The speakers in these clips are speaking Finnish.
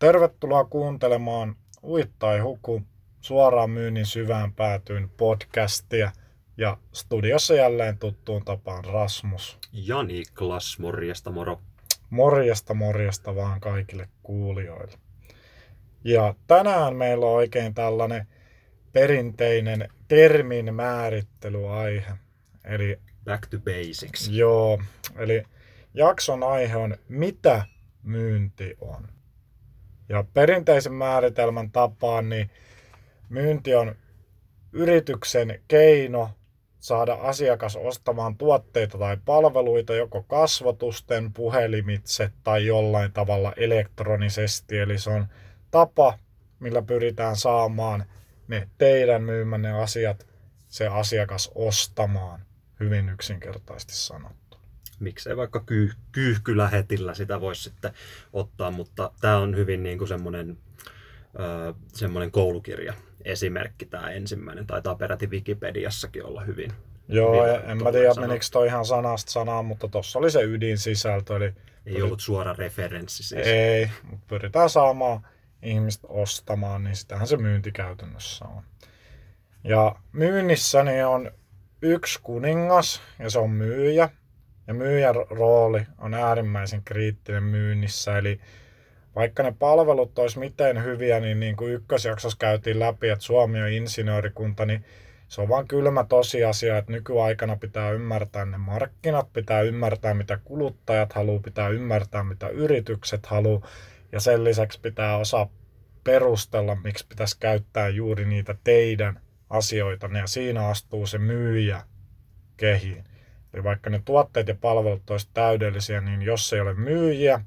Tervetuloa kuuntelemaan Uit tai huku suoraan myynnin syvään päätyyn podcastia. Ja studiossa jälleen tuttuun tapaan Rasmus. Ja Niklas, morjesta moro. Morjesta morjesta vaan kaikille kuulijoille. Ja tänään meillä on oikein tällainen perinteinen termin määrittelyaihe. Eli, Back to basics. joo, eli jakson aihe on mitä myynti on. Ja perinteisen määritelmän tapaan niin myynti on yrityksen keino saada asiakas ostamaan tuotteita tai palveluita joko kasvotusten, puhelimitse tai jollain tavalla elektronisesti. Eli se on tapa, millä pyritään saamaan ne teidän myymänne asiat se asiakas ostamaan, hyvin yksinkertaisesti sanottu. Miksei vaikka kyy, kyyhkylähetillä sitä voisi sitten ottaa, mutta tämä on hyvin niin kuin semmoinen, ö, semmoinen koulukirja esimerkki tämä ensimmäinen. Taitaa peräti Wikipediassakin olla hyvin. Joo, hyvin ja en mä tiedä sanottu. menikö toi ihan sanasta sanaan, mutta tuossa oli se ydinsisältö, eli Ei ollut suora referenssi siis. Ei, mutta pyritään saamaan ihmiset ostamaan, niin sitähän se myynti käytännössä on. Ja myynnissä niin on yksi kuningas ja se on myyjä. Ja myyjän rooli on äärimmäisen kriittinen myynnissä. Eli vaikka ne palvelut olisi miten hyviä, niin niin kuin ykkösjaksossa käytiin läpi, että Suomi on insinöörikunta, niin se on vaan kylmä tosiasia, että nykyaikana pitää ymmärtää ne markkinat, pitää ymmärtää mitä kuluttajat haluaa, pitää ymmärtää mitä yritykset haluaa ja sen lisäksi pitää osaa perustella, miksi pitäisi käyttää juuri niitä teidän asioita ja siinä astuu se myyjä kehiin. Eli vaikka ne tuotteet ja palvelut olisivat täydellisiä, niin jos ei ole myyjiä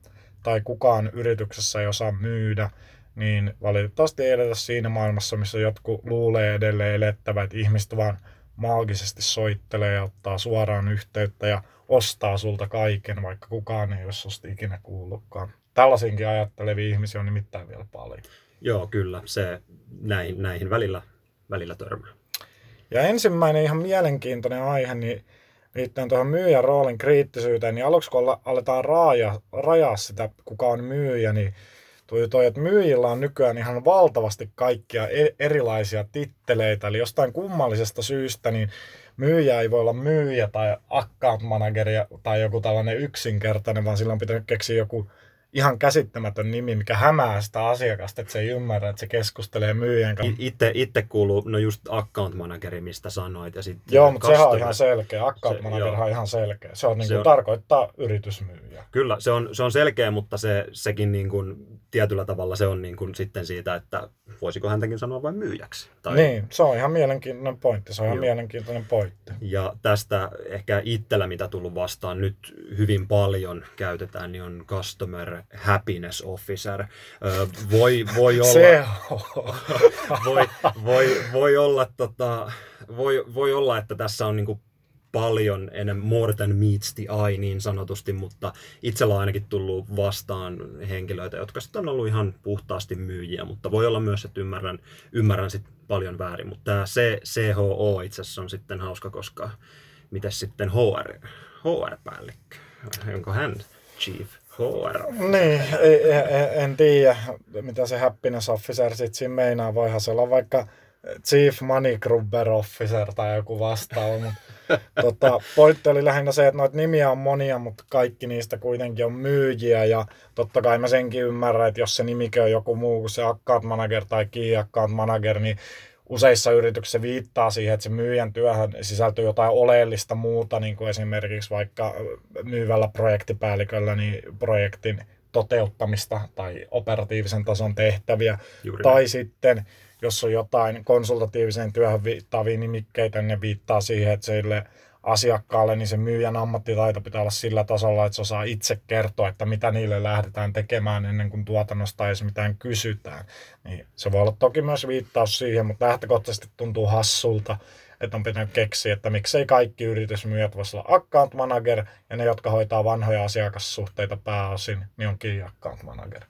tai kukaan yrityksessä ei osaa myydä, niin valitettavasti ei eletä siinä maailmassa, missä jotkut luulee edelleen elettävät, että ihmiset vaan maagisesti soittelee ja ottaa suoraan yhteyttä ja ostaa sulta kaiken, vaikka kukaan ei ole susta ikinä kuullutkaan. Tällaisinkin ajattelevia ihmisiä on nimittäin vielä paljon. Joo, kyllä. Se, näihin, näihin välillä, välillä törmää. Ja ensimmäinen ihan mielenkiintoinen aihe, niin liittyen tuohon myyjän roolin kriittisyyteen, niin aluksi kun aletaan raaja, rajaa sitä, kuka on myyjä, niin tuli toi, että myyjillä on nykyään ihan valtavasti kaikkia e- erilaisia titteleitä, eli jostain kummallisesta syystä, niin myyjä ei voi olla myyjä tai account manageri tai joku tällainen yksinkertainen, vaan silloin pitää keksiä joku ihan käsittämätön nimi, mikä hämää sitä asiakasta, että se ei ymmärrä, että se keskustelee myyjän kanssa. I- Itse, itse kuuluu, no just account manageri, mistä sanoit. Ja sitten Joo, mutta sehän on ihan selkeä. Account Se- manager on ihan selkeä. Se on niin Se kuin, on- tarkoittaa yritysmyyjä. Kyllä, se on, se on selkeä, mutta se, sekin niin kuin, tietyllä tavalla se on niin kuin sitten siitä, että voisiko häntäkin sanoa vain myyjäksi. Tai, Niin, se on ihan mielenkiintoinen pointti. Se on ihan Joo. mielenkiintoinen pointti. Ja tästä ehkä itsellä, mitä tullut vastaan nyt hyvin paljon käytetään, niin on Customer Happiness Officer. Voi, voi olla... Se on. voi, voi, voi, olla, tota, voi, voi olla, että tässä on niinku paljon enemmän more than meets the eye niin sanotusti, mutta itsellä on ainakin tullut vastaan henkilöitä, jotka sitten on ollut ihan puhtaasti myyjiä, mutta voi olla myös, että ymmärrän, ymmärrän sit paljon väärin, mutta tämä CHO itse asiassa on sitten hauska, koska miten sitten HR, HR-päällikkö, onko hän chief HR? Niin, ei, ei, en tiedä, mitä se happiness officer sitten siinä meinaa. Voihan se olla vaikka chief money grubber officer tai joku vastaava. Mutta, tota, pointti oli lähinnä se, että noita nimiä on monia, mutta kaikki niistä kuitenkin on myyjiä. Ja totta kai mä senkin ymmärrän, että jos se nimikin on joku muu kuin se account manager tai key account manager, niin useissa yrityksissä viittaa siihen, että se myyjän työhön sisältyy jotain oleellista muuta, niin kuin esimerkiksi vaikka myyvällä projektipäälliköllä niin projektin toteuttamista tai operatiivisen tason tehtäviä. Juuri Tai sitten, jos on jotain konsultatiiviseen työhön viittaavia nimikkeitä, niin ne viittaa siihen, että sille asiakkaalle, niin se myyjän ammattitaito pitää olla sillä tasolla, että se osaa itse kertoa, että mitä niille lähdetään tekemään ennen kuin tuotannosta edes mitään kysytään. Niin se voi olla toki myös viittaus siihen, mutta lähtökohtaisesti tuntuu hassulta, että on pitänyt keksiä, että miksei kaikki yritysmyyjät voisi olla account manager, ja ne, jotka hoitaa vanhoja asiakassuhteita pääosin, niin on key account manager.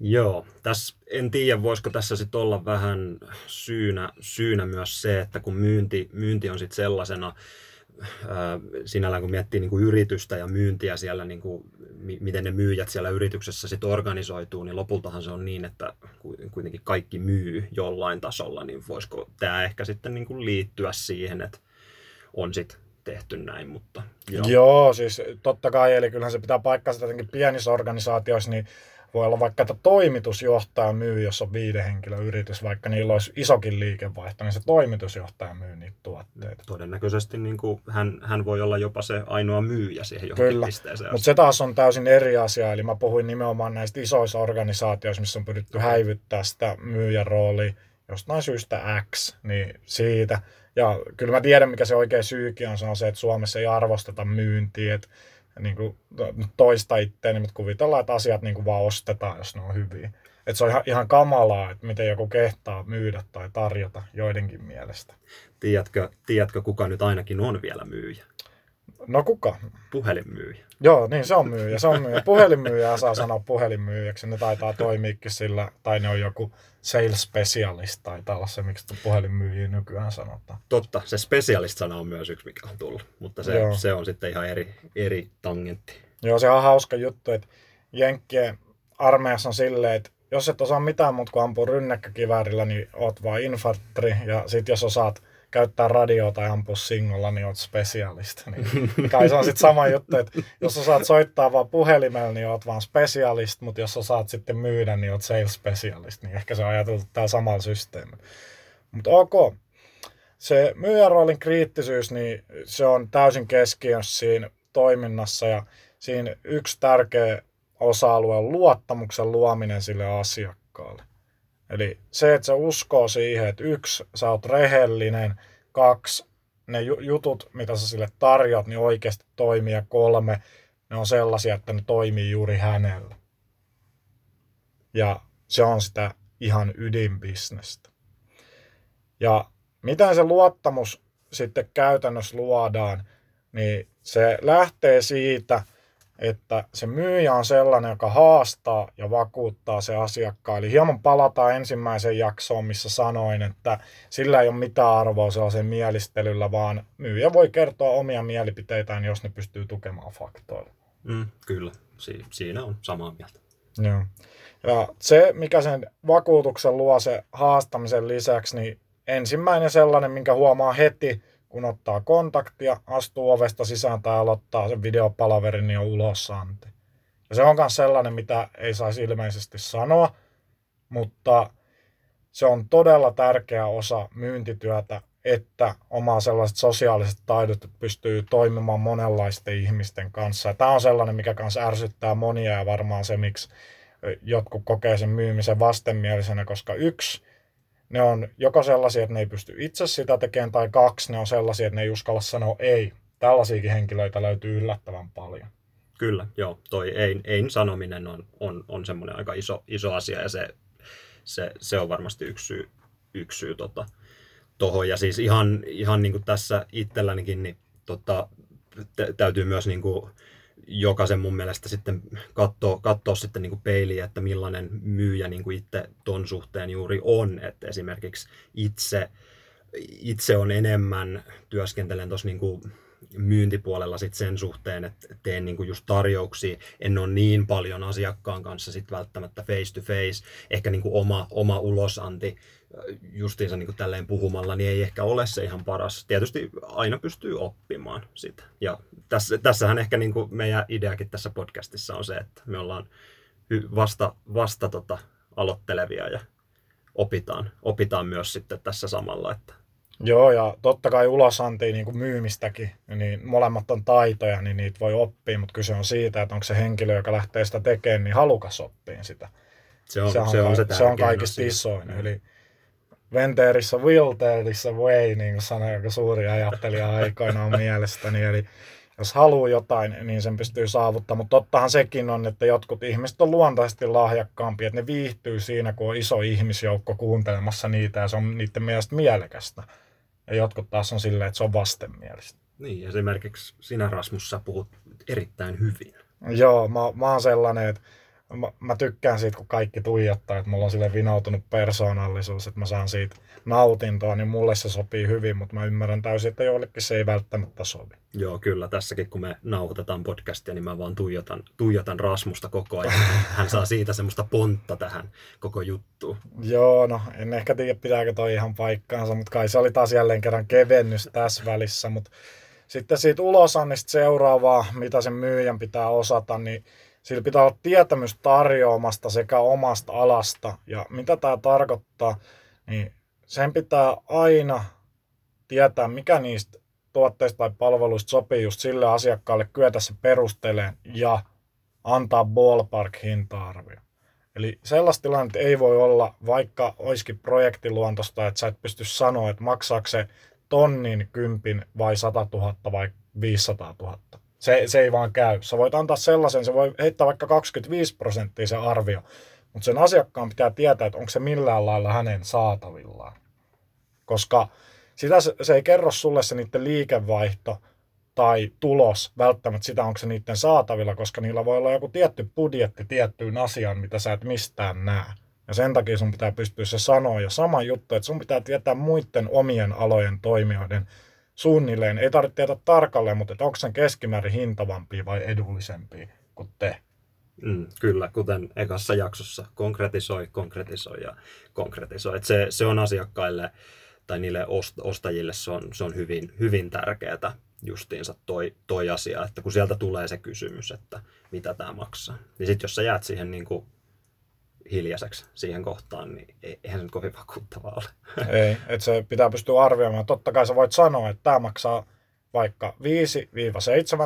Joo, tässä en tiedä, voisiko tässä sitten olla vähän syynä, syynä myös se, että kun myynti, myynti on sitten sellaisena sinällään kun miettii niin kuin yritystä ja myyntiä siellä, niin kuin, miten ne myyjät siellä yrityksessä sitten organisoituu, niin lopultahan se on niin, että kuitenkin kaikki myy jollain tasolla, niin voisiko tämä ehkä sitten niin kuin liittyä siihen, että on sitten tehty näin, mutta joo. joo. siis totta kai, eli kyllähän se pitää paikkansa jotenkin pienissä organisaatioissa, niin voi olla vaikka, että toimitusjohtaja myy, jos on viiden henkilön yritys, vaikka niillä olisi isokin liikevaihto, niin se toimitusjohtaja myy niitä tuotteita. Todennäköisesti niin kuin hän, hän voi olla jopa se ainoa myyjä siihen johonkin Kyllä. pisteeseen. Mutta se taas on täysin eri asia, eli mä puhuin nimenomaan näistä isoissa organisaatioissa, missä on pyritty häivyttää sitä myyjän roolia jostain syystä X, niin siitä. Ja kyllä mä tiedän, mikä se oikea syykin on, se on se, että Suomessa ei arvosteta myyntiä, että niin kuin toista itteeni, mutta kuvitellaan, että asiat niin kuin vaan ostetaan, jos ne on hyviä. Et se on ihan, ihan kamalaa, että miten joku kehtaa myydä tai tarjota joidenkin mielestä. Tiedätkö, tiedätkö kuka nyt ainakin on vielä myyjä? No kuka? Puhelinmyyjä. Joo, niin se on myyjä. Se on myyjä. Puhelinmyyjä saa sanoa puhelinmyyjäksi. Ne taitaa toimiikin sillä, tai ne on joku sales specialist tai tällaisen, miksi puhelinmyyjiä nykyään sanotaan. Totta, se specialist-sana on myös yksi, mikä on tullut, mutta se, se on sitten ihan eri, eri tangentti. Joo, se on hauska juttu, että Jenkkien armeijassa on silleen, että jos et osaa mitään muuta kuin ampua rynnäkkökiväärillä, niin oot vaan infantry, ja sit jos osaat käyttää radioa tai ampua singolla, niin oot specialist. Niin kai se on sitten sama juttu, että jos osaat soittaa vaan puhelimella, niin oot vaan specialist, mutta jos osaat sitten myydä, niin oot sales specialist. Niin ehkä se on ajateltu täällä samalla systeemillä. Mutta ok. Se myyjän roolin kriittisyys, niin se on täysin keskiössä siinä toiminnassa ja siinä yksi tärkeä osa-alue on luottamuksen luominen sille asiakkaalle. Eli se, että se uskoo siihen, että yksi, sä oot rehellinen, kaksi, ne jutut, mitä sä sille tarjoat, niin oikeasti toimii, ja kolme, ne on sellaisia, että ne toimii juuri hänellä. Ja se on sitä ihan ydinbisnestä. Ja miten se luottamus sitten käytännössä luodaan, niin se lähtee siitä, että se myyjä on sellainen, joka haastaa ja vakuuttaa se asiakkaan. Eli hieman palataan ensimmäiseen jaksoon, missä sanoin, että sillä ei ole mitään arvoa sellaisen mielistelyllä, vaan myyjä voi kertoa omia mielipiteitään, jos ne pystyy tukemaan faktoilla. Mm, kyllä, si- siinä on samaa mieltä. Joo. Ja se, mikä sen vakuutuksen luo se haastamisen lisäksi, niin ensimmäinen sellainen, minkä huomaa heti, kun ottaa kontaktia, astuu ovesta sisään tai aloittaa sen videopalaverin, niin on ulossaanti. Ja se on myös sellainen, mitä ei saisi ilmeisesti sanoa, mutta se on todella tärkeä osa myyntityötä, että oma sellaiset sosiaaliset taidot pystyy toimimaan monenlaisten ihmisten kanssa. Ja tämä on sellainen, mikä kanssa ärsyttää monia ja varmaan se, miksi jotkut kokee sen myymisen vastenmielisenä, koska yksi, ne on joko sellaisia, että ne ei pysty itse sitä tekemään, tai kaksi, ne on sellaisia, että ne ei uskalla sanoa ei. Tällaisiakin henkilöitä löytyy yllättävän paljon. Kyllä, joo. Toi ei, ei sanominen on, on, on semmoinen aika iso, iso asia, ja se, se, se on varmasti yksi syy, yksi syy tota, tohon. Ja siis ihan, ihan niin kuin tässä itsellänikin, niin tota, täytyy myös niin kuin, jokaisen mun mielestä sitten katsoa, katsoa sitten niin kuin että millainen myyjä niin kuin itse ton suhteen juuri on. Että esimerkiksi itse, itse on enemmän, työskentelen tuossa niin myyntipuolella sit sen suhteen, että teen niinku just tarjouksia, en ole niin paljon asiakkaan kanssa sit välttämättä face to face, ehkä niinku oma, oma ulosanti justiinsa niinku tälleen puhumalla, niin ei ehkä ole se ihan paras. Tietysti aina pystyy oppimaan sitä. Ja tässä, tässähän ehkä niinku meidän ideakin tässä podcastissa on se, että me ollaan vasta, vasta tota, aloittelevia ja opitaan, opitaan myös sitten tässä samalla, että Joo, ja totta kai ulosantiin niin kuin myymistäkin, niin molemmat on taitoja, niin niitä voi oppia, mutta kyse on siitä, että onko se henkilö, joka lähtee sitä tekemään, niin halukas oppia sitä. Se on se, on, se, on, se, se on kaikista isoin. Mm. Eli Venteerissä Wilterissä way, niin kuin sanoi joka suuri ajattelija aikoinaan mielestäni. Eli jos haluaa jotain, niin sen pystyy saavuttamaan. Mutta tottahan sekin on, että jotkut ihmiset on luontaisesti lahjakkaampia, että ne viihtyy siinä, kun on iso ihmisjoukko kuuntelemassa niitä ja se on niiden mielestä mielekästä. Ja jotkut taas on silleen, että se on vastenmielistä. Niin, esimerkiksi sinä Rasmus, sä puhut erittäin hyvin. Joo, mä, mä oon sellainen, että mä, mä tykkään siitä, kun kaikki tuijottaa, että mulla on sille vinoutunut persoonallisuus, että mä saan siitä nautintoa, niin mulle se sopii hyvin, mutta mä ymmärrän täysin, että joillekin se ei välttämättä sovi. Joo, kyllä. Tässäkin kun me nauhoitetaan podcastia, niin mä vaan tuijotan, tuijotan Rasmusta koko ajan. Hän saa siitä semmoista pontta tähän koko juttuun. Joo, no en ehkä tiedä pitääkö toi ihan paikkaansa, mutta kai se oli taas jälleen kerran kevennys tässä välissä, mutta sitten siitä ulosannista seuraavaa, mitä sen myyjän pitää osata, niin sillä pitää olla tietämys tarjoamasta sekä omasta alasta. Ja mitä tämä tarkoittaa, niin sen pitää aina tietää, mikä niistä tuotteista tai palveluista sopii just sille asiakkaalle, kyetä se perusteleen ja antaa ballpark-hinta-arvio. Eli sellaista tilannetta ei voi olla, vaikka olisikin projektiluontosta, että sä et pysty sanoa, että maksaako se tonnin, kympin vai 100 000 vai 500 000. Se, se ei vaan käy. Sä voit antaa sellaisen, se voi heittää vaikka 25 prosenttia se arvio, mutta sen asiakkaan pitää tietää, että onko se millään lailla hänen saatavillaan. Koska sitä se, se ei kerro sulle se niiden liikevaihto tai tulos välttämättä sitä, onko se niiden saatavilla, koska niillä voi olla joku tietty budjetti tiettyyn asiaan, mitä sä et mistään näe. Ja sen takia sun pitää pystyä se sanoa. Ja sama juttu, että sun pitää tietää muiden omien alojen toimijoiden suunnilleen. Ei tarvitse tietää tarkalleen, mutta onko sen keskimäärin hintavampi vai edullisempi kuin te. Mm, kyllä, kuten ekassa jaksossa, konkretisoi, konkretisoi ja konkretisoi. Et se, se on asiakkaille tai niille ostajille se on, se on hyvin, hyvin tärkeää justiinsa toi, toi asia, että kun sieltä tulee se kysymys, että mitä tämä maksaa, niin sitten jos sä jäät siihen niin kuin hiljaiseksi siihen kohtaan, niin eihän se nyt kovin vakuuttavaa ole. Ei, että se pitää pystyä arvioimaan. Totta kai sä voit sanoa, että tämä maksaa vaikka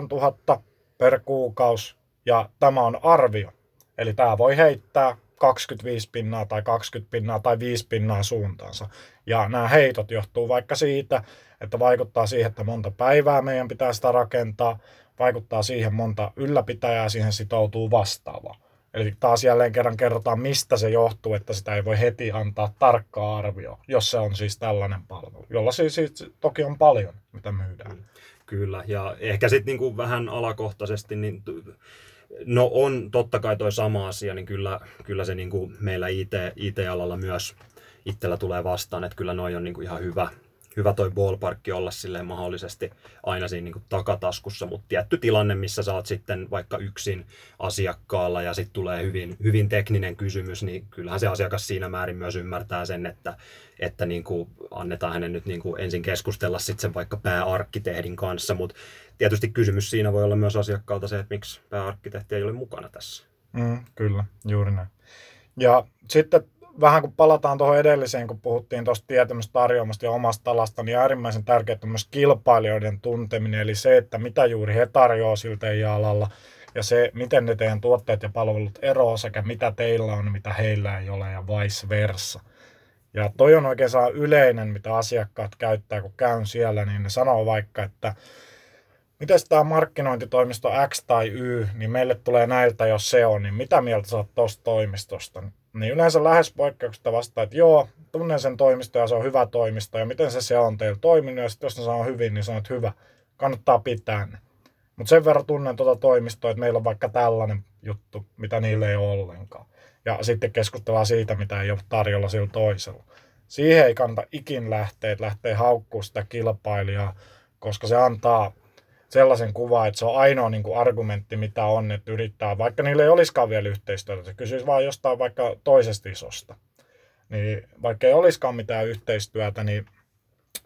5-7 tuhatta per kuukausi ja tämä on arvio. Eli tämä voi heittää 25 pinnaa tai 20 pinnaa tai 5 pinnaa suuntaansa. Ja nämä heitot johtuu vaikka siitä, että vaikuttaa siihen, että monta päivää meidän pitää sitä rakentaa, vaikuttaa siihen monta ylläpitäjää siihen sitoutuu vastaavaa. Eli taas jälleen kerran kerrotaan, mistä se johtuu, että sitä ei voi heti antaa tarkkaa arvio, jos se on siis tällainen palvelu, jolla siis, siis toki on paljon, mitä myydään. Kyllä, ja ehkä sitten niinku vähän alakohtaisesti, niin no on totta kai toi sama asia, niin kyllä, kyllä se niinku meillä IT, IT-alalla myös itsellä tulee vastaan, että kyllä noi on niinku ihan hyvä, hyvä toi ballparkki olla silleen mahdollisesti aina siinä niin takataskussa, mutta tietty tilanne, missä sä oot sitten vaikka yksin asiakkaalla ja sitten tulee hyvin, hyvin tekninen kysymys, niin kyllähän se asiakas siinä määrin myös ymmärtää sen, että, että niin kuin annetaan hänen nyt niin kuin ensin keskustella sitten sen vaikka pääarkkitehdin kanssa, mutta tietysti kysymys siinä voi olla myös asiakkaalta se, että miksi pääarkkitehti ei ole mukana tässä. Mm, kyllä, juuri näin. Ja sitten vähän kun palataan tuohon edelliseen, kun puhuttiin tuosta tietämystä tarjoamasta ja omasta alasta, niin äärimmäisen tärkeää on myös kilpailijoiden tunteminen, eli se, että mitä juuri he tarjoavat siltä alalla, ja se, miten ne teidän tuotteet ja palvelut eroavat sekä mitä teillä on, mitä heillä ei ole, ja vice versa. Ja toi on oikeastaan yleinen, mitä asiakkaat käyttää, kun käyn siellä, niin ne sanoo vaikka, että miten tämä markkinointitoimisto X tai Y, niin meille tulee näiltä, jos se on, niin mitä mieltä sä oot tuosta toimistosta? Niin yleensä lähes poikkeuksesta vastaa, että joo, tunnen sen toimisto ja se on hyvä toimisto ja miten se se on teillä toiminut ja sitten jos ne sanoo hyvin, niin sanoo, hyvä, kannattaa pitää ne. Mutta sen verran tunnen tuota toimistoa, että meillä on vaikka tällainen juttu, mitä niille ei ole ollenkaan. Ja sitten keskustellaan siitä, mitä ei ole tarjolla sillä toisella. Siihen ei kannata ikin lähteä, että lähtee haukkuu sitä kilpailijaa, koska se antaa sellaisen kuvan, että se on ainoa niin kuin argumentti, mitä on, että yrittää, vaikka niillä ei olisikaan vielä yhteistyötä, se kysyisi vaan jostain vaikka toisesta isosta. Niin vaikka ei olisikaan mitään yhteistyötä, niin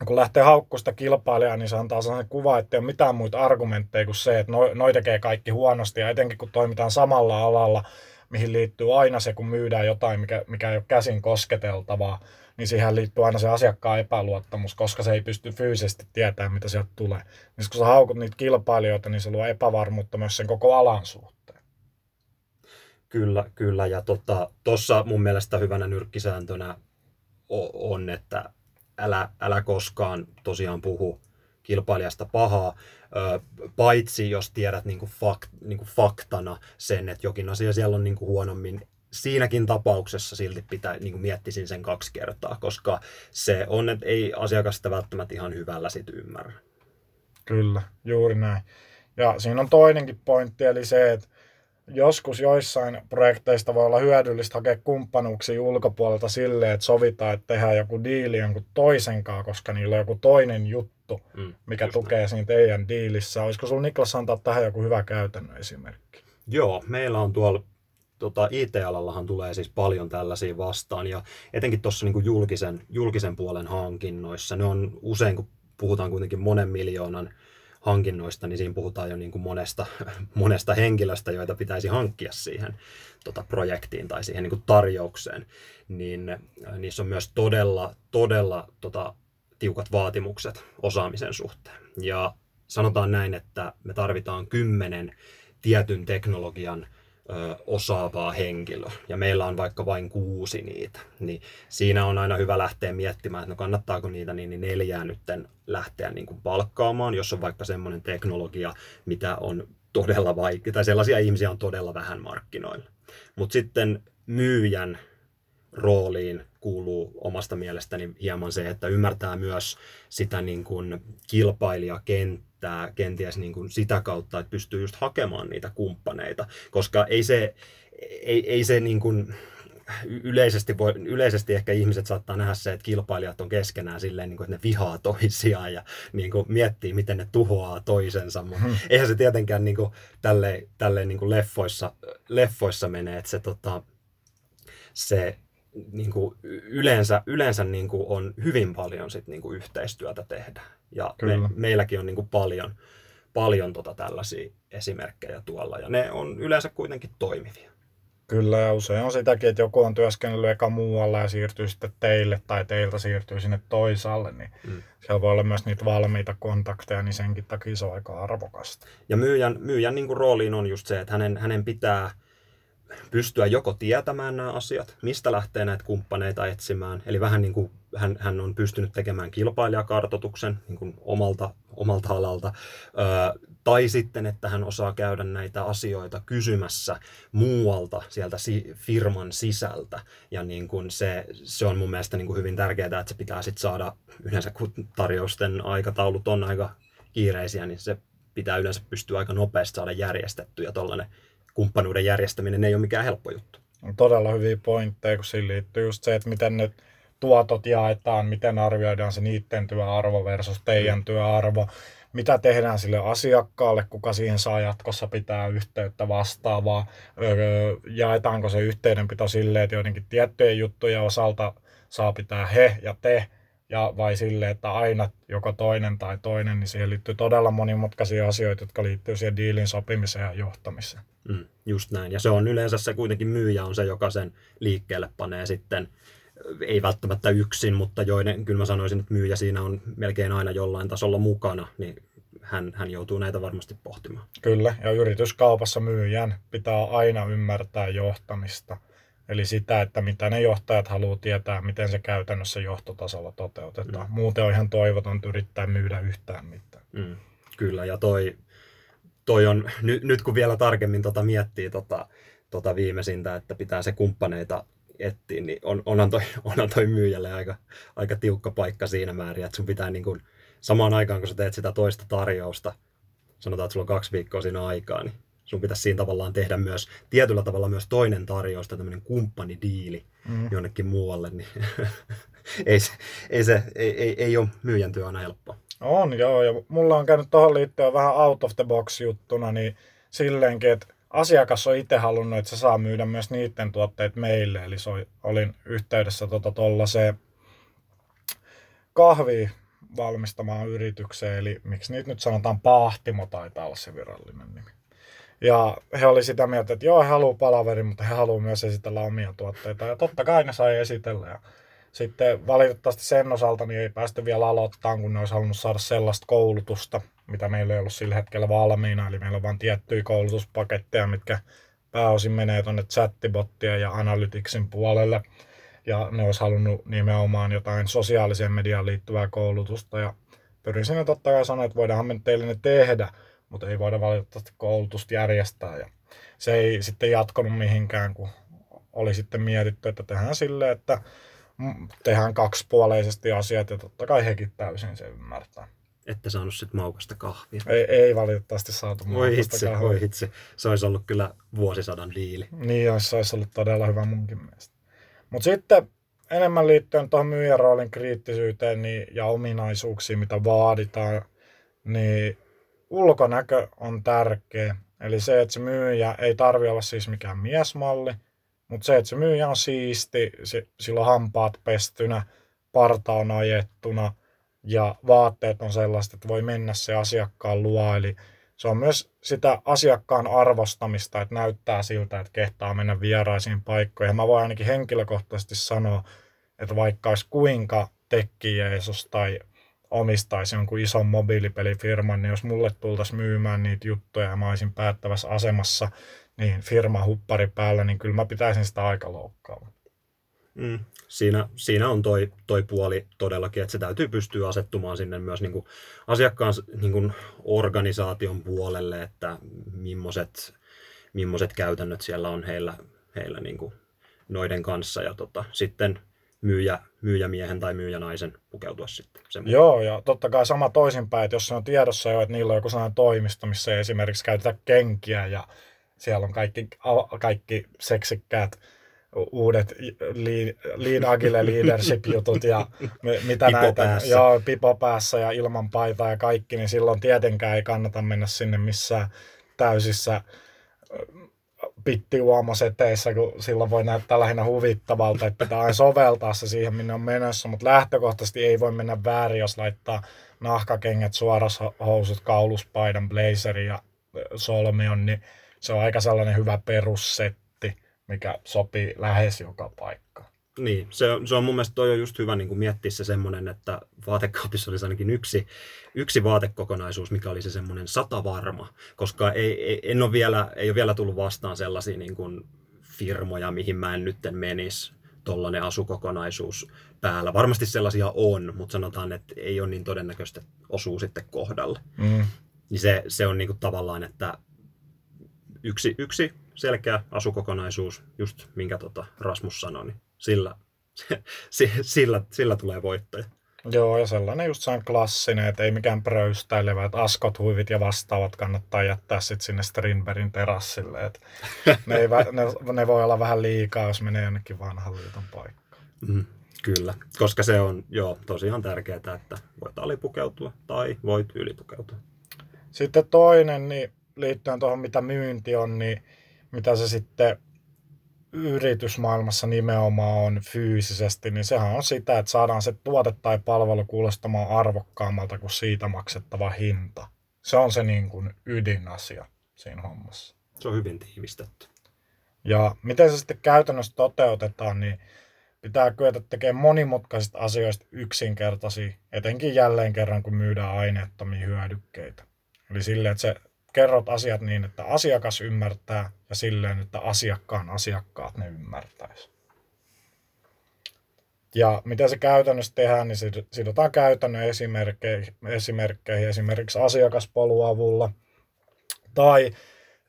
kun lähtee haukkusta kilpailijaa, niin se antaa sellainen kuva, että ei ole mitään muita argumentteja kuin se, että noi, noi tekee kaikki huonosti, ja etenkin kun toimitaan samalla alalla, mihin liittyy aina se, kun myydään jotain, mikä, mikä ei ole käsin kosketeltavaa, niin siihen liittyy aina se asiakkaan epäluottamus, koska se ei pysty fyysisesti tietämään, mitä sieltä tulee. Niin kun sä haukut niitä kilpailijoita, niin se luo epävarmuutta myös sen koko alan suhteen. Kyllä, kyllä. Ja tuossa tota, mun mielestä hyvänä nyrkkisääntönä on, että älä, älä koskaan tosiaan puhu kilpailijasta pahaa, paitsi jos tiedät niin kuin fakt, niin kuin faktana sen, että jokin asia siellä on niin kuin huonommin siinäkin tapauksessa silti pitää, niin kuin miettisin sen kaksi kertaa, koska se on, että ei asiakasta välttämättä ihan hyvällä sit ymmärrä. Kyllä, juuri näin. Ja siinä on toinenkin pointti, eli se, että joskus joissain projekteista voi olla hyödyllistä hakea kumppanuuksia ulkopuolelta silleen, että sovitaan, että tehdään joku diili jonkun toisen kanssa, koska niillä on joku toinen juttu, Mm, mikä tukee siinä teidän diilissä. Olisiko sulla Niklas antaa tähän joku hyvä käytännön esimerkki? Joo, meillä on tuolla tota, IT-alallahan tulee siis paljon tällaisia vastaan ja etenkin tuossa niin julkisen, julkisen puolen hankinnoissa, ne on usein kun puhutaan kuitenkin monen miljoonan hankinnoista, niin siinä puhutaan jo niin kuin monesta, monesta henkilöstä, joita pitäisi hankkia siihen tota, projektiin tai siihen niin kuin tarjoukseen, niin äh, niissä on myös todella, todella tota, tiukat vaatimukset osaamisen suhteen. Ja sanotaan näin, että me tarvitaan kymmenen tietyn teknologian osaavaa henkilöä, ja meillä on vaikka vain kuusi niitä, niin siinä on aina hyvä lähteä miettimään, että no kannattaako niitä niin, niin neljää nytten lähteä niin kuin palkkaamaan, jos on vaikka semmoinen teknologia, mitä on todella vaikea, tai sellaisia ihmisiä on todella vähän markkinoilla. Mutta sitten myyjän rooliin kuuluu omasta mielestäni hieman se, että ymmärtää myös sitä niin kuin kilpailijakenttää kenties niin kuin sitä kautta, että pystyy just hakemaan niitä kumppaneita, koska ei se, ei, ei se niin kuin, yleisesti, voi, yleisesti ehkä ihmiset saattaa nähdä se, että kilpailijat on keskenään silleen, niin kuin, että ne vihaa toisiaan ja niin kuin, miettii, miten ne tuhoaa toisensa, mutta hmm. eihän se tietenkään niin kuin, tälleen, tälleen niin kuin leffoissa, leffoissa mene, että se, tota, se niin kuin yleensä, yleensä niin kuin on hyvin paljon sit niin kuin yhteistyötä tehdä. Ja me, meilläkin on niin kuin paljon, paljon tota tällaisia esimerkkejä tuolla, ja ne on yleensä kuitenkin toimivia. Kyllä, ja usein on sitäkin, että joku on työskennellyt eka muualla ja siirtyy sitten teille, tai teiltä siirtyy sinne toisaalle, niin mm. siellä voi olla myös niitä valmiita kontakteja, niin senkin takia se on aika arvokasta. Ja myyjän, myyjän niin kuin rooliin on just se, että hänen, hänen pitää pystyä joko tietämään nämä asiat, mistä lähtee näitä kumppaneita etsimään. Eli vähän niin kuin hän, hän on pystynyt tekemään kilpailijakartoituksen niin kuin omalta, omalta alalta. Ö, tai sitten, että hän osaa käydä näitä asioita kysymässä muualta sieltä si- firman sisältä. Ja niin kuin se, se on mun mielestä niin kuin hyvin tärkeää, että se pitää sitten saada, yleensä kun tarjousten aikataulut on aika kiireisiä, niin se pitää yleensä pystyä aika nopeasti saada järjestettyä. Tuollainen kumppanuuden järjestäminen ei ole mikään helppo juttu. On todella hyviä pointteja, kun siihen liittyy just se, että miten ne tuotot jaetaan, miten arvioidaan se niiden työarvo versus teidän mm. työarvo, mitä tehdään sille asiakkaalle, kuka siihen saa jatkossa pitää yhteyttä vastaavaa, öö, jaetaanko se yhteydenpito silleen, että joidenkin tiettyjen juttujen osalta saa pitää he ja te, ja vai sille, että aina joko toinen tai toinen, niin siihen liittyy todella monimutkaisia asioita, jotka liittyy siihen diilin sopimiseen ja johtamiseen. Mm, just näin. Ja se on yleensä se kuitenkin myyjä on se, joka sen liikkeelle panee sitten, ei välttämättä yksin, mutta joiden, kyllä mä sanoisin, että myyjä siinä on melkein aina jollain tasolla mukana, niin hän, hän joutuu näitä varmasti pohtimaan. Kyllä, ja yrityskaupassa myyjän pitää aina ymmärtää johtamista – Eli sitä, että mitä ne johtajat haluaa tietää, miten se käytännössä johtotasolla toteutetaan. Mm. Muuten on ihan toivoton yrittää myydä yhtään mitään. Mm. Kyllä, ja toi, toi on, nyt, nyt kun vielä tarkemmin tota miettii tota, tota viimeisintä, että pitää se kumppaneita etsiä, niin on, onhan, toi, onhan toi myyjälle aika, aika tiukka paikka siinä määrin, että sun pitää niin kuin, samaan aikaan, kun sä teet sitä toista tarjousta, sanotaan, että sulla on kaksi viikkoa siinä aikaa, niin sun pitäisi siinä tavallaan tehdä myös tietyllä tavalla myös toinen tarjous tai tämmöinen kumppanidiili mm. jonnekin muualle, niin ei, se, ei, se, ei, ei, ei ole myyjän työ aina helppoa. On joo, ja mulla on käynyt tuohon liittyen vähän out of the box juttuna, niin silleenkin, että asiakas on itse halunnut, että se saa myydä myös niiden tuotteet meille, eli se olin yhteydessä tuolla se kahvi valmistamaan yritykseen, eli miksi niitä nyt sanotaan Pahtimo taitaa olla se virallinen nimi. Ja he oli sitä mieltä, että joo, he haluaa palaverin, mutta he haluaa myös esitellä omia tuotteita. Ja totta kai ne sai esitellä. Ja sitten valitettavasti sen osalta niin ei päästy vielä aloittamaan, kun ne olisi halunnut saada sellaista koulutusta, mitä meillä ei ollut sillä hetkellä valmiina. Eli meillä on vain tiettyjä koulutuspaketteja, mitkä pääosin menee tuonne chattibottien ja analyticsin puolelle. Ja ne olisi halunnut nimenomaan jotain sosiaaliseen mediaan liittyvää koulutusta. Ja pyrin sinne totta kai sanoa, että voidaan me teille ne tehdä, mutta ei voida valitettavasti koulutusta järjestää. Ja se ei sitten jatkunut mihinkään, kun oli sitten mietitty, että tehdään silleen, että tehdään kaksipuoleisesti asiat ja totta kai hekin täysin se ymmärtää. ette saanut sit maukasta kahvia. Ei, ei valitettavasti saatu Voi maukasta itse, kahvia. voi itse. Se olisi ollut kyllä vuosisadan diili. Niin se olisi ollut todella hyvä munkin mielestä. Mutta sitten enemmän liittyen tuohon myyjän roolin kriittisyyteen niin, ja ominaisuuksiin, mitä vaaditaan, niin ulkonäkö on tärkeä. Eli se, että se myyjä ei tarvi olla siis mikään miesmalli, mutta se, että se myyjä on siisti, sillä on hampaat pestynä, parta on ajettuna ja vaatteet on sellaiset, että voi mennä se asiakkaan luo. Eli se on myös sitä asiakkaan arvostamista, että näyttää siltä, että kehtaa mennä vieraisiin paikkoihin. Mä voin ainakin henkilökohtaisesti sanoa, että vaikka olisi kuinka tekki Jeesus tai omistaisi jonkun ison mobiilipelifirman, niin jos mulle tultaisiin myymään niitä juttuja ja mä olisin päättävässä asemassa, niin firma huppari päällä, niin kyllä mä pitäisin sitä aika loukkaavana. Mm. Siinä, siinä on toi, toi puoli todellakin, että se täytyy pystyä asettumaan sinne myös niin kuin asiakkaan niin kuin organisaation puolelle, että millaiset, millaiset käytännöt siellä on heillä, heillä niin kuin noiden kanssa ja tota, sitten myyjä, myyjämiehen tai myyjänaisen pukeutua sitten. Sen mukaan. Joo, ja totta kai sama toisinpäin, että jos se on tiedossa jo, että niillä on joku sellainen toimisto, missä ei esimerkiksi käytetä kenkiä ja siellä on kaikki, kaikki seksikkäät uudet lead, lead agile leadership jutut ja mi- mitä Pipo näitä, päässä. joo, pipo päässä ja ilman paitaa ja kaikki, niin silloin tietenkään ei kannata mennä sinne missään täysissä pittiuomoseteissä, kun silloin voi näyttää lähinnä huvittavalta, että pitää aina soveltaa se siihen, minne on menossa, mutta lähtökohtaisesti ei voi mennä väärin, jos laittaa nahkakengät, suorashousut, kauluspaidan, blazeri ja solmion, niin se on aika sellainen hyvä perussetti, mikä sopii lähes joka paikkaan. Niin, se on, se on mun mielestä toi on just hyvä niin kuin miettiä se semmoinen, että vaatekaapissa olisi ainakin yksi, yksi vaatekokonaisuus, mikä oli se semmoinen satavarma, koska ei, ei, en ole vielä, ei ole vielä tullut vastaan sellaisia niin kuin firmoja, mihin mä en nytten menisi tollainen asukokonaisuus päällä. Varmasti sellaisia on, mutta sanotaan, että ei ole niin todennäköistä, että osuu sitten kohdalle. Mm. Niin se, se on niin kuin tavallaan, että yksi, yksi selkeä asukokonaisuus, just minkä tota Rasmus sanoi, niin sillä, sillä, sillä tulee voittaja. Joo, ja sellainen just sellainen klassinen, että ei mikään pröystäilevä, että askot, huivit ja vastaavat kannattaa jättää sitten sinne Strindbergin terassille. Et ne, ei, ne, ne, voi olla vähän liikaa, jos menee jonnekin vanhan liiton paikkaan. Mm, kyllä, koska se on joo, tosiaan tärkeää, että voit alipukeutua tai voit ylipukeutua. Sitten toinen, niin liittyen tuohon mitä myynti on, niin mitä se sitten yritysmaailmassa nimenomaan on fyysisesti, niin sehän on sitä, että saadaan se tuote tai palvelu kuulostamaan arvokkaammalta kuin siitä maksettava hinta. Se on se niin kuin ydinasia siinä hommassa. Se on hyvin tiivistetty. Ja miten se sitten käytännössä toteutetaan, niin pitää kyetä tekemään monimutkaisista asioista yksinkertaisia, etenkin jälleen kerran, kun myydään aineettomia hyödykkeitä. Eli silleen, että se kerrot asiat niin, että asiakas ymmärtää ja silleen, että asiakkaan asiakkaat ne ymmärtäisi. Ja miten se käytännössä tehdään, niin sidotaan käytännön esimerkkeihin, esimerkkeihin esimerkiksi asiakaspoluavulla tai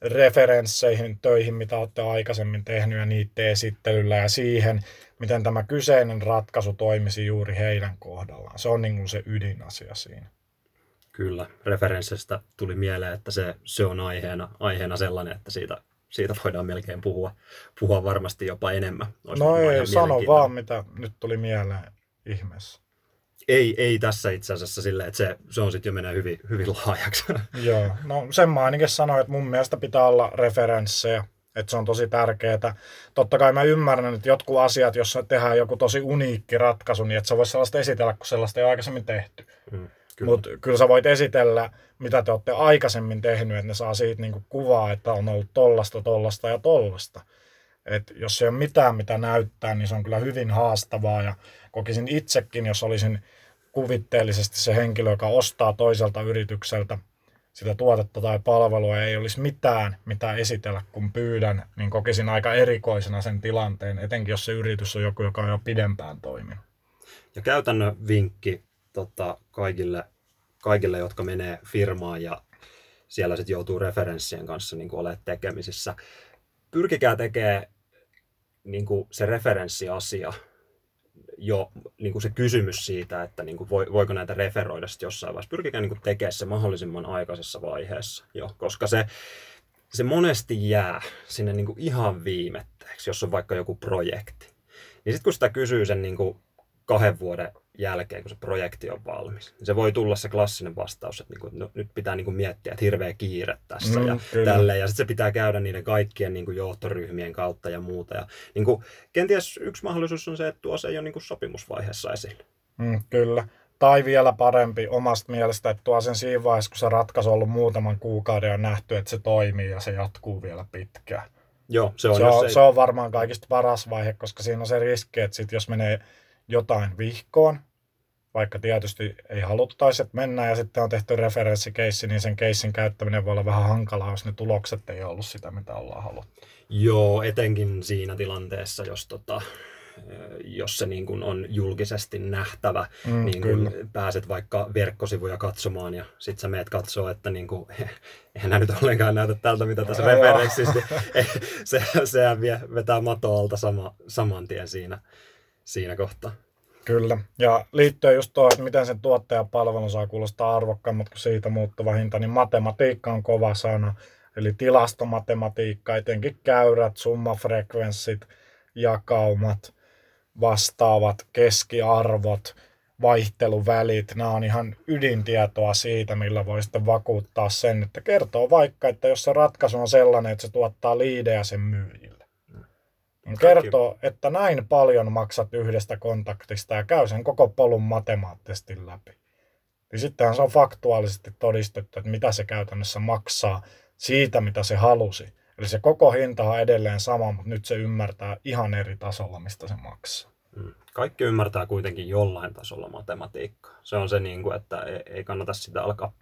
referensseihin, töihin, mitä olette aikaisemmin tehnyt ja niiden esittelyllä ja siihen, miten tämä kyseinen ratkaisu toimisi juuri heidän kohdallaan. Se on niin kuin se ydinasia siinä. Kyllä, referensseistä tuli mieleen, että se, se on aiheena, aiheena sellainen, että siitä, siitä voidaan melkein puhua, puhua varmasti jopa enemmän. Olisi No ei, sano vaan, mitä nyt tuli mieleen ihmeessä. Ei, ei tässä itse asiassa silleen, että se, se on sitten jo menee hyvin, hyvin laajaksi. Joo, no sen mä ainakin sanoin, että mun mielestä pitää olla referenssejä, että se on tosi tärkeää. Totta kai mä ymmärrän, että jotkut asiat, jos tehdään joku tosi uniikki ratkaisu, niin että sä vois sellaista esitellä, kun sellaista ei ole aikaisemmin tehty. Mm, kyllä. Mutta kyllä sä voit esitellä, mitä te olette aikaisemmin tehnyt, että ne saa siitä niinku kuvaa, että on ollut tollasta, tollasta ja tollasta. Et jos ei ole mitään, mitä näyttää, niin se on kyllä hyvin haastavaa. Ja kokisin itsekin, jos olisin kuvitteellisesti se henkilö, joka ostaa toiselta yritykseltä sitä tuotetta tai palvelua ja ei olisi mitään, mitä esitellä, kun pyydän, niin kokisin aika erikoisena sen tilanteen, etenkin jos se yritys on joku, joka on jo pidempään toiminut. Ja käytännön vinkki tota, kaikille, kaikille, jotka menee firmaan ja siellä sitten joutuu referenssien kanssa niin olemaan tekemisissä. Pyrkikää tekemään niin se referenssiasia jo niin kuin se kysymys siitä, että niin kuin voiko näitä referoida sitten jossain vaiheessa. Pyrkikää niin kuin tekemään se mahdollisimman aikaisessa vaiheessa jo, koska se, se monesti jää sinne niin kuin ihan viimetteeksi, jos on vaikka joku projekti. Niin sitten kun sitä kysyy sen niin kuin kahden vuoden jälkeen, kun se projekti on valmis. Se voi tulla se klassinen vastaus, että niinku, no, nyt pitää niinku miettiä, että hirveä kiire tässä mm, ja tälle. Ja sitten se pitää käydä niiden kaikkien niinku johtoryhmien kautta ja muuta. Ja, niinku, kenties yksi mahdollisuus on se, että tuo se ei ole niinku sopimusvaiheessa esillä. Mm, kyllä. Tai vielä parempi omasta mielestä, että tuo sen siinä vaiheessa, kun se ratkaisu on ollut muutaman kuukauden ja nähty, että se toimii ja se jatkuu vielä pitkään. Joo, se on, se on, ei... se on varmaan kaikista paras vaihe, koska siinä on se riski, että sit jos menee jotain vihkoon, vaikka tietysti ei haluttaisi, että mennään ja sitten on tehty referenssikeissi, niin sen keissin käyttäminen voi olla vähän hankalaa, jos ne tulokset ei ollut sitä, mitä ollaan haluttu. Joo, etenkin siinä tilanteessa, jos, tota, jos se niin kuin on julkisesti nähtävä, mm, niin kuin pääset vaikka verkkosivuja katsomaan ja sitten sä meet katsoa, että niin kuin, eihän nyt ollenkaan näytä tältä, mitä tässä referenssissä, niin se, sehän vie, vetää matoalta sama, saman tien siinä, siinä kohtaa. Kyllä. Ja liittyen just tuo, että miten sen tuottajapalvelu saa kuulostaa arvokkaammat kuin siitä muuttuva hinta, niin matematiikka on kova sana. Eli tilastomatematiikka, etenkin käyrät, summafrekvenssit, jakaumat, vastaavat keskiarvot, vaihteluvälit, nämä on ihan ydintietoa siitä, millä voi sitten vakuuttaa sen, että kertoo vaikka, että jos se ratkaisu on sellainen, että se tuottaa liidejä sen myyjille niin kertoo, että näin paljon maksat yhdestä kontaktista ja käy sen koko polun matemaattisesti läpi. Niin sittenhän se on faktuaalisesti todistettu, että mitä se käytännössä maksaa siitä, mitä se halusi. Eli se koko hinta on edelleen sama, mutta nyt se ymmärtää ihan eri tasolla, mistä se maksaa. Mm. Kaikki ymmärtää kuitenkin jollain tasolla matematiikkaa. Se on se, niin kuin, että ei kannata sitä alkaa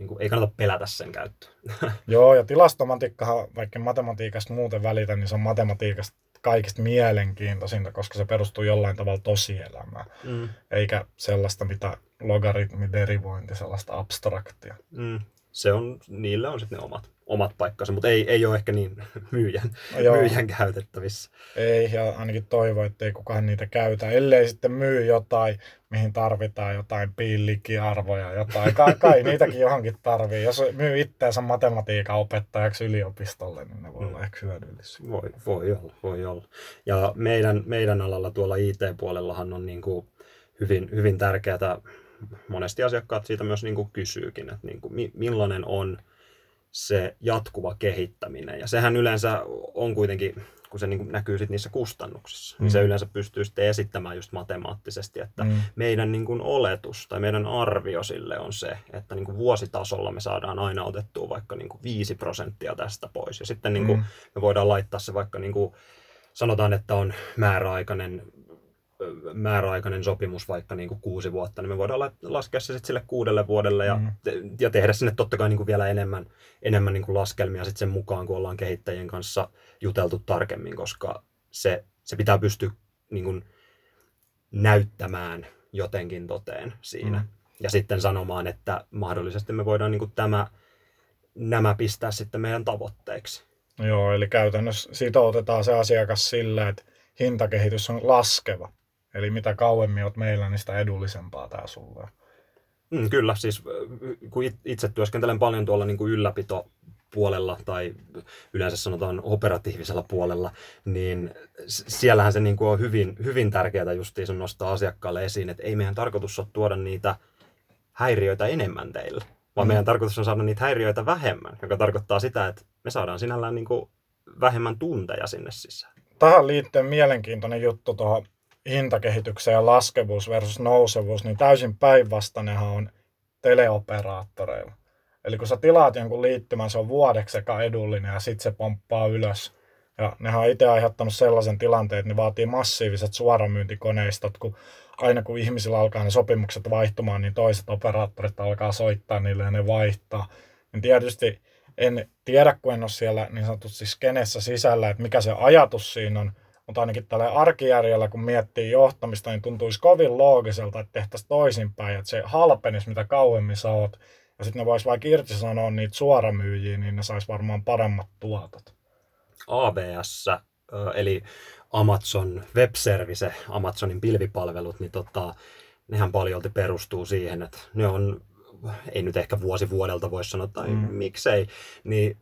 niin kuin, ei kannata pelätä sen käyttöä. Joo, ja tilastomatikkahan, vaikka matematiikasta muuten välitä, niin se on matematiikasta kaikista mielenkiintoisinta, koska se perustuu jollain tavalla tosielämään, mm. eikä sellaista, mitä logaritmiderivointi, sellaista abstraktia. Mm. Se on, niillä on sitten ne omat omat paikkansa, mutta ei, ei ole ehkä niin myyjän, no myyjän käytettävissä. Ei, ja ainakin toivo, että ei kukaan niitä käytä, ellei sitten myy jotain, mihin tarvitaan jotain pillikiarvoja, jotain. Kai, kai niitäkin johonkin tarvii. Jos myy itseänsä matematiikan opettajaksi yliopistolle, niin ne voi olla mm. ehkä hyödyllisiä. Voi, voi olla, voi olla. Ja meidän, meidän alalla tuolla IT-puolellahan on niin kuin hyvin, hyvin tärkeää, monesti asiakkaat siitä myös niin kuin kysyykin, että niin kuin, millainen on se jatkuva kehittäminen. Ja sehän yleensä on kuitenkin, kun se niin näkyy sit niissä kustannuksissa, mm. niin se mm. yleensä pystyy sitten esittämään just matemaattisesti, että mm. meidän niin kuin oletus tai meidän arvio sille on se, että niin kuin vuositasolla me saadaan aina otettua vaikka niin kuin 5 prosenttia tästä pois. Ja sitten niin kuin mm. me voidaan laittaa se vaikka niin kuin, sanotaan, että on määräaikainen määräaikainen sopimus vaikka niin kuin kuusi vuotta, niin me voidaan laskea se sitten sille kuudelle vuodelle ja, mm. te, ja tehdä sinne totta kai niin kuin vielä enemmän, enemmän niin kuin laskelmia sitten sen mukaan, kun ollaan kehittäjien kanssa juteltu tarkemmin, koska se, se pitää pystyä niin kuin näyttämään jotenkin toteen siinä. Mm. Ja sitten sanomaan, että mahdollisesti me voidaan niin kuin tämä, nämä pistää sitten meidän tavoitteiksi. Joo, eli käytännössä sitoutetaan se asiakas sillä, että hintakehitys on laskeva. Eli mitä kauemmin olet meillä, niin sitä edullisempaa tämä sulle mm, Kyllä, siis kun itse työskentelen paljon tuolla niin kuin ylläpito puolella tai yleensä sanotaan operatiivisella puolella, niin siellähän se niin kuin on hyvin, hyvin tärkeää justiin nostaa asiakkaalle esiin, että ei meidän tarkoitus ole tuoda niitä häiriöitä enemmän teille, vaan mm. meidän tarkoitus on saada niitä häiriöitä vähemmän, joka tarkoittaa sitä, että me saadaan sinällään niin kuin vähemmän tunteja sinne sisään. Tähän liittyen mielenkiintoinen juttu tuohon hintakehitykseen ja laskevuus versus nousevuus, niin täysin päinvastainenhan on teleoperaattoreilla. Eli kun sä tilaat jonkun liittymän, se on vuodeksi sekä edullinen ja sitten se pomppaa ylös. Ja nehän on itse aiheuttanut sellaisen tilanteen, että ne vaatii massiiviset suoramyyntikoneistot, kun aina kun ihmisillä alkaa ne sopimukset vaihtumaan, niin toiset operaattorit alkaa soittaa niille ja ne vaihtaa. Niin tietysti en tiedä, kun en ole siellä niin sanotusti skenessä sisällä, että mikä se ajatus siinä on, mutta ainakin tällä arkijärjellä, kun miettii johtamista, niin tuntuisi kovin loogiselta, että tehtäisiin toisinpäin, että se halpenisi, mitä kauemmin sä oot. Ja sitten ne vois vaikka irtisanoa niitä suoramyyjiä, niin ne sais varmaan paremmat tuotot. ABS eli Amazon Web Service, Amazonin pilvipalvelut, niin tota, nehän paljolti perustuu siihen, että ne on ei nyt ehkä vuosi vuodelta voi sanoa, tai mm. miksei, niin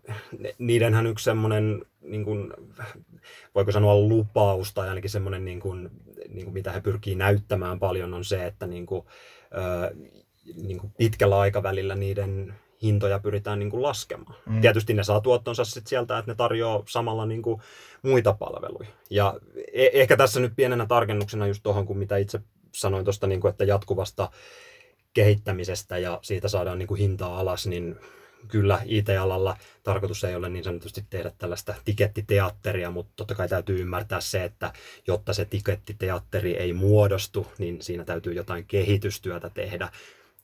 niidenhän yksi semmoinen, niin kuin, voiko sanoa lupaus, tai ainakin semmoinen, niin kuin, niin kuin mitä he pyrkii näyttämään paljon, on se, että niin kuin, ö, niin kuin pitkällä aikavälillä niiden hintoja pyritään niin kuin laskemaan. Mm. Tietysti ne saa tuottonsa sit sieltä, että ne tarjoaa samalla niin kuin muita palveluja. Ja e- ehkä tässä nyt pienenä tarkennuksena just tuohon, kun mitä itse sanoin tuosta, niin kuin, että jatkuvasta kehittämisestä ja siitä saadaan niin kuin hintaa alas, niin kyllä IT-alalla tarkoitus ei ole niin sanotusti tehdä tällaista tikettiteatteria, mutta totta kai täytyy ymmärtää se, että jotta se tikettiteatteri ei muodostu, niin siinä täytyy jotain kehitystyötä tehdä.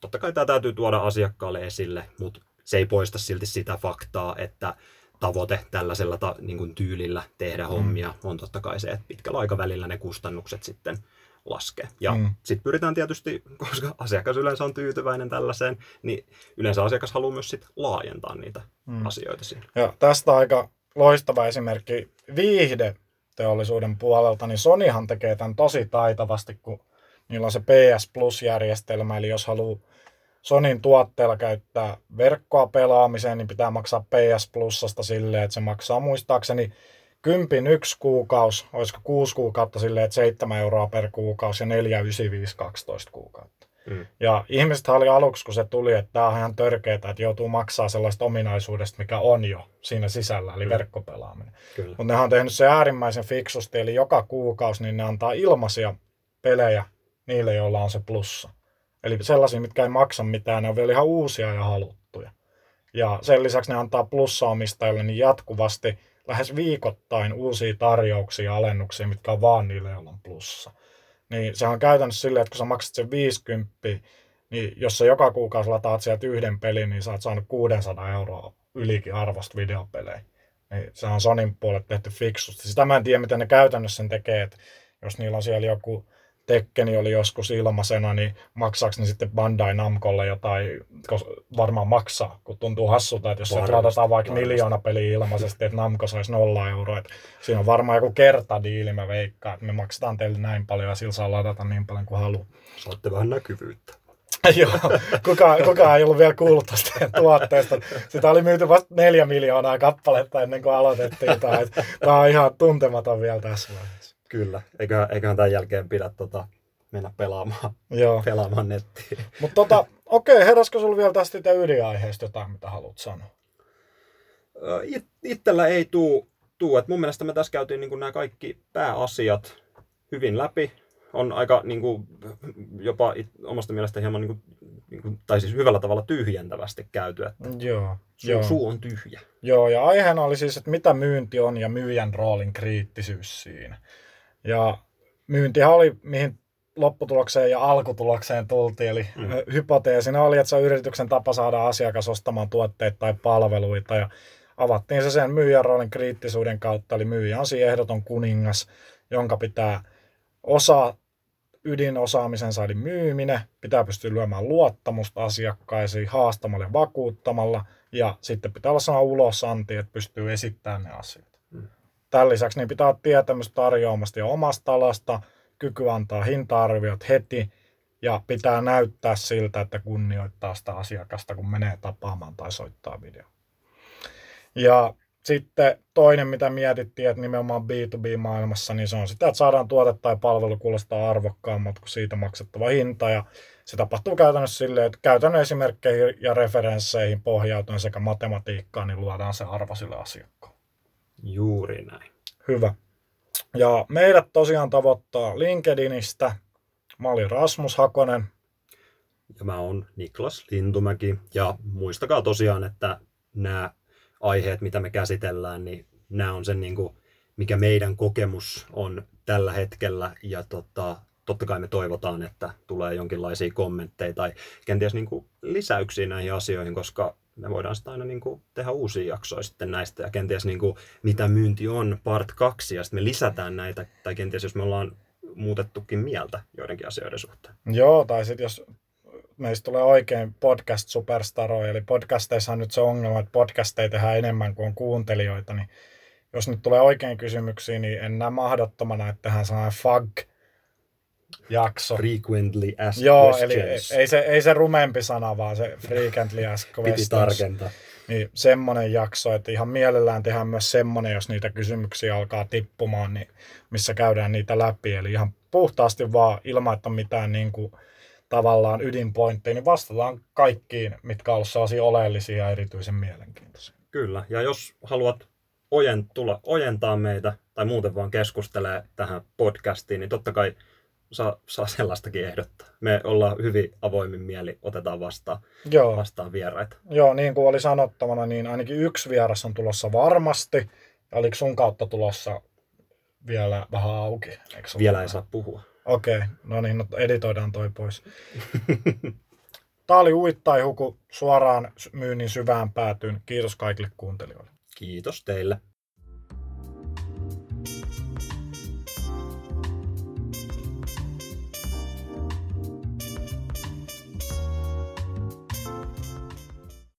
Totta kai tämä täytyy tuoda asiakkaalle esille, mutta se ei poista silti sitä faktaa, että tavoite tällaisella ta, niin kuin tyylillä tehdä hommia mm. on totta kai se, että pitkällä aikavälillä ne kustannukset sitten laskee. Ja mm. sitten pyritään tietysti, koska asiakas yleensä on tyytyväinen tällaiseen, niin yleensä asiakas haluaa myös sit laajentaa niitä mm. asioita siinä. Ja tästä aika loistava esimerkki viihde teollisuuden puolelta, niin Sonyhan tekee tämän tosi taitavasti, kun niillä on se PS Plus-järjestelmä, eli jos haluaa Sonin tuotteella käyttää verkkoa pelaamiseen, niin pitää maksaa PS Plusasta silleen, että se maksaa muistaakseni kympin yksi kuukausi, olisiko kuusi kuukautta silleen, että 7 euroa per kuukausi ja 495 12 kuukautta. Mm. Ja ihmiset oli aluksi, kun se tuli, että tämä on ihan törkeää, että joutuu maksaa sellaista ominaisuudesta, mikä on jo siinä sisällä, eli mm. verkkopelaaminen. Mutta ne on tehnyt se äärimmäisen fiksusti, eli joka kuukausi niin ne antaa ilmaisia pelejä niille, joilla on se plussa. Eli sellaisia, mitkä ei maksa mitään, ne on vielä ihan uusia ja haluttuja. Ja sen lisäksi ne antaa plussa-omistajille niin jatkuvasti lähes viikoittain uusia tarjouksia ja alennuksia, mitkä on vaan niille, joilla on plussa. Niin se on käytännössä silleen, että kun sä maksat sen 50, niin jos sä joka kuukausi lataat sieltä yhden pelin, niin sä oot saanut 600 euroa ylikin arvosta videopelejä. Niin se on Sonin puolelle tehty fiksusti. Sitä mä en tiedä, miten ne käytännössä sen tekee, että jos niillä on siellä joku Tekkeni oli joskus ilmaisena, niin maksaako ne sitten Bandai Namcolle jotain, koska varmaan maksaa, kun tuntuu hassulta, että jos se ladataan vaikka varmasti. miljoona peliä ilmaisesti, että Namco saisi nolla euroa, että siinä on varmaan joku kertadiili, mä veikkaan, että me maksetaan teille näin paljon ja sillä saa ladata niin paljon kuin haluaa. Saatte vähän näkyvyyttä. Joo, kukaan, kukaan ei ollut vielä kuullut tästä tuotteesta. Sitä oli myyty vasta neljä miljoonaa kappaletta ennen kuin aloitettiin. Tämä on ihan tuntematon vielä tässä vaiheessa. Kyllä, eiköhän, eiköhän tämän jälkeen pidä tota, mennä pelaamaan, Joo. pelaamaan nettiin. Mutta tota, okei, okay, heräskö sinulla vielä tästä ydinaiheesta jotain, mitä haluat sanoa? It, itsellä ei tuu, tuu. Et mun mielestä me tässä käytiin niin nämä kaikki pääasiat hyvin läpi. On aika niin kuin, jopa it, omasta mielestä hieman, niin kuin, niin kuin, tai siis hyvällä tavalla tyhjentävästi käyty. Että joo, suu, joo. suu on tyhjä. Joo, ja aiheena oli siis, että mitä myynti on ja myyjän roolin kriittisyys siinä. Ja myyntihän oli, mihin lopputulokseen ja alkutulokseen tultiin. Eli mm. hypoteesina oli, että se on yrityksen tapa saada asiakas ostamaan tuotteita tai palveluita. Ja avattiin se sen myyjän roolin kriittisuuden kautta. Eli myyjä on siinä ehdoton kuningas, jonka pitää osaa ydinosaamisensa eli myyminen, pitää pystyä lyömään luottamusta asiakkaisiin haastamalla ja vakuuttamalla, ja sitten pitää olla sana ulosanti, että pystyy esittämään ne asiat. Tämän lisäksi niin pitää olla tietämys tarjoamasta jo omasta alasta, kyky antaa hinta-arviot heti ja pitää näyttää siltä, että kunnioittaa sitä asiakasta, kun menee tapaamaan tai soittaa video. Ja sitten toinen, mitä mietittiin, että nimenomaan B2B-maailmassa, niin se on sitä, että saadaan tuote tai palvelu kuulostaa arvokkaammat kuin siitä maksettava hinta. Ja se tapahtuu käytännössä silleen, että käytännön esimerkkeihin ja referensseihin pohjautuen sekä matematiikkaan, niin luodaan se arvo sille asiakkaalle. Juuri näin. Hyvä. Ja meidät tosiaan tavoittaa LinkedInistä. Mä olin Rasmus Hakonen. Ja mä oon Niklas Lintumäki. Ja muistakaa tosiaan, että nämä aiheet, mitä me käsitellään, niin nämä on sen, niin kuin, mikä meidän kokemus on tällä hetkellä. Ja tota, totta kai me toivotaan, että tulee jonkinlaisia kommentteja tai kenties niin kuin lisäyksiä näihin asioihin, koska me voidaan sitten aina niin kuin tehdä uusia jaksoja sitten näistä ja kenties niin kuin, mitä myynti on part 2 ja sitten me lisätään näitä tai kenties jos me ollaan muutettukin mieltä joidenkin asioiden suhteen. Joo, tai sitten jos meistä tulee oikein podcast-superstaroja, eli podcasteissa on nyt se ongelma, että podcasteja tehdään enemmän kuin on kuuntelijoita, niin jos nyt tulee oikein kysymyksiä, niin en näe mahdottomana, että tehdään sellainen FAG-jakso. Frequently asked Joo, eli questions. ei se, ei se rumempi sana, vaan se frequently asked Piti questions. tarkentaa. Niin semmonen jakso, että ihan mielellään tehdään myös semmonen, jos niitä kysymyksiä alkaa tippumaan, niin missä käydään niitä läpi. Eli ihan puhtaasti vaan ilman, että on mitään niin kuin, tavallaan ydinpointteja, niin vastataan kaikkiin, mitkä on ollut sellaisia oleellisia ja erityisen mielenkiintoisia. Kyllä, ja jos haluat ojen, tulla ojentaa meitä tai muuten vaan keskustelee tähän podcastiin, niin totta kai saa, saa sellaistakin ehdottaa. Me ollaan hyvin avoimin mieli, otetaan vastaan, Joo, vastaan vieraita. joo, niin kuin oli sanottavana, niin ainakin yksi vieras on tulossa varmasti. Ja oliko sun kautta tulossa vielä vähän auki? Vielä ei saa puhua. Okei, no niin, no editoidaan toi pois. Tämä oli Uittai Huku suoraan myynnin syvään päätyyn. Kiitos kaikille kuuntelijoille. Kiitos teille.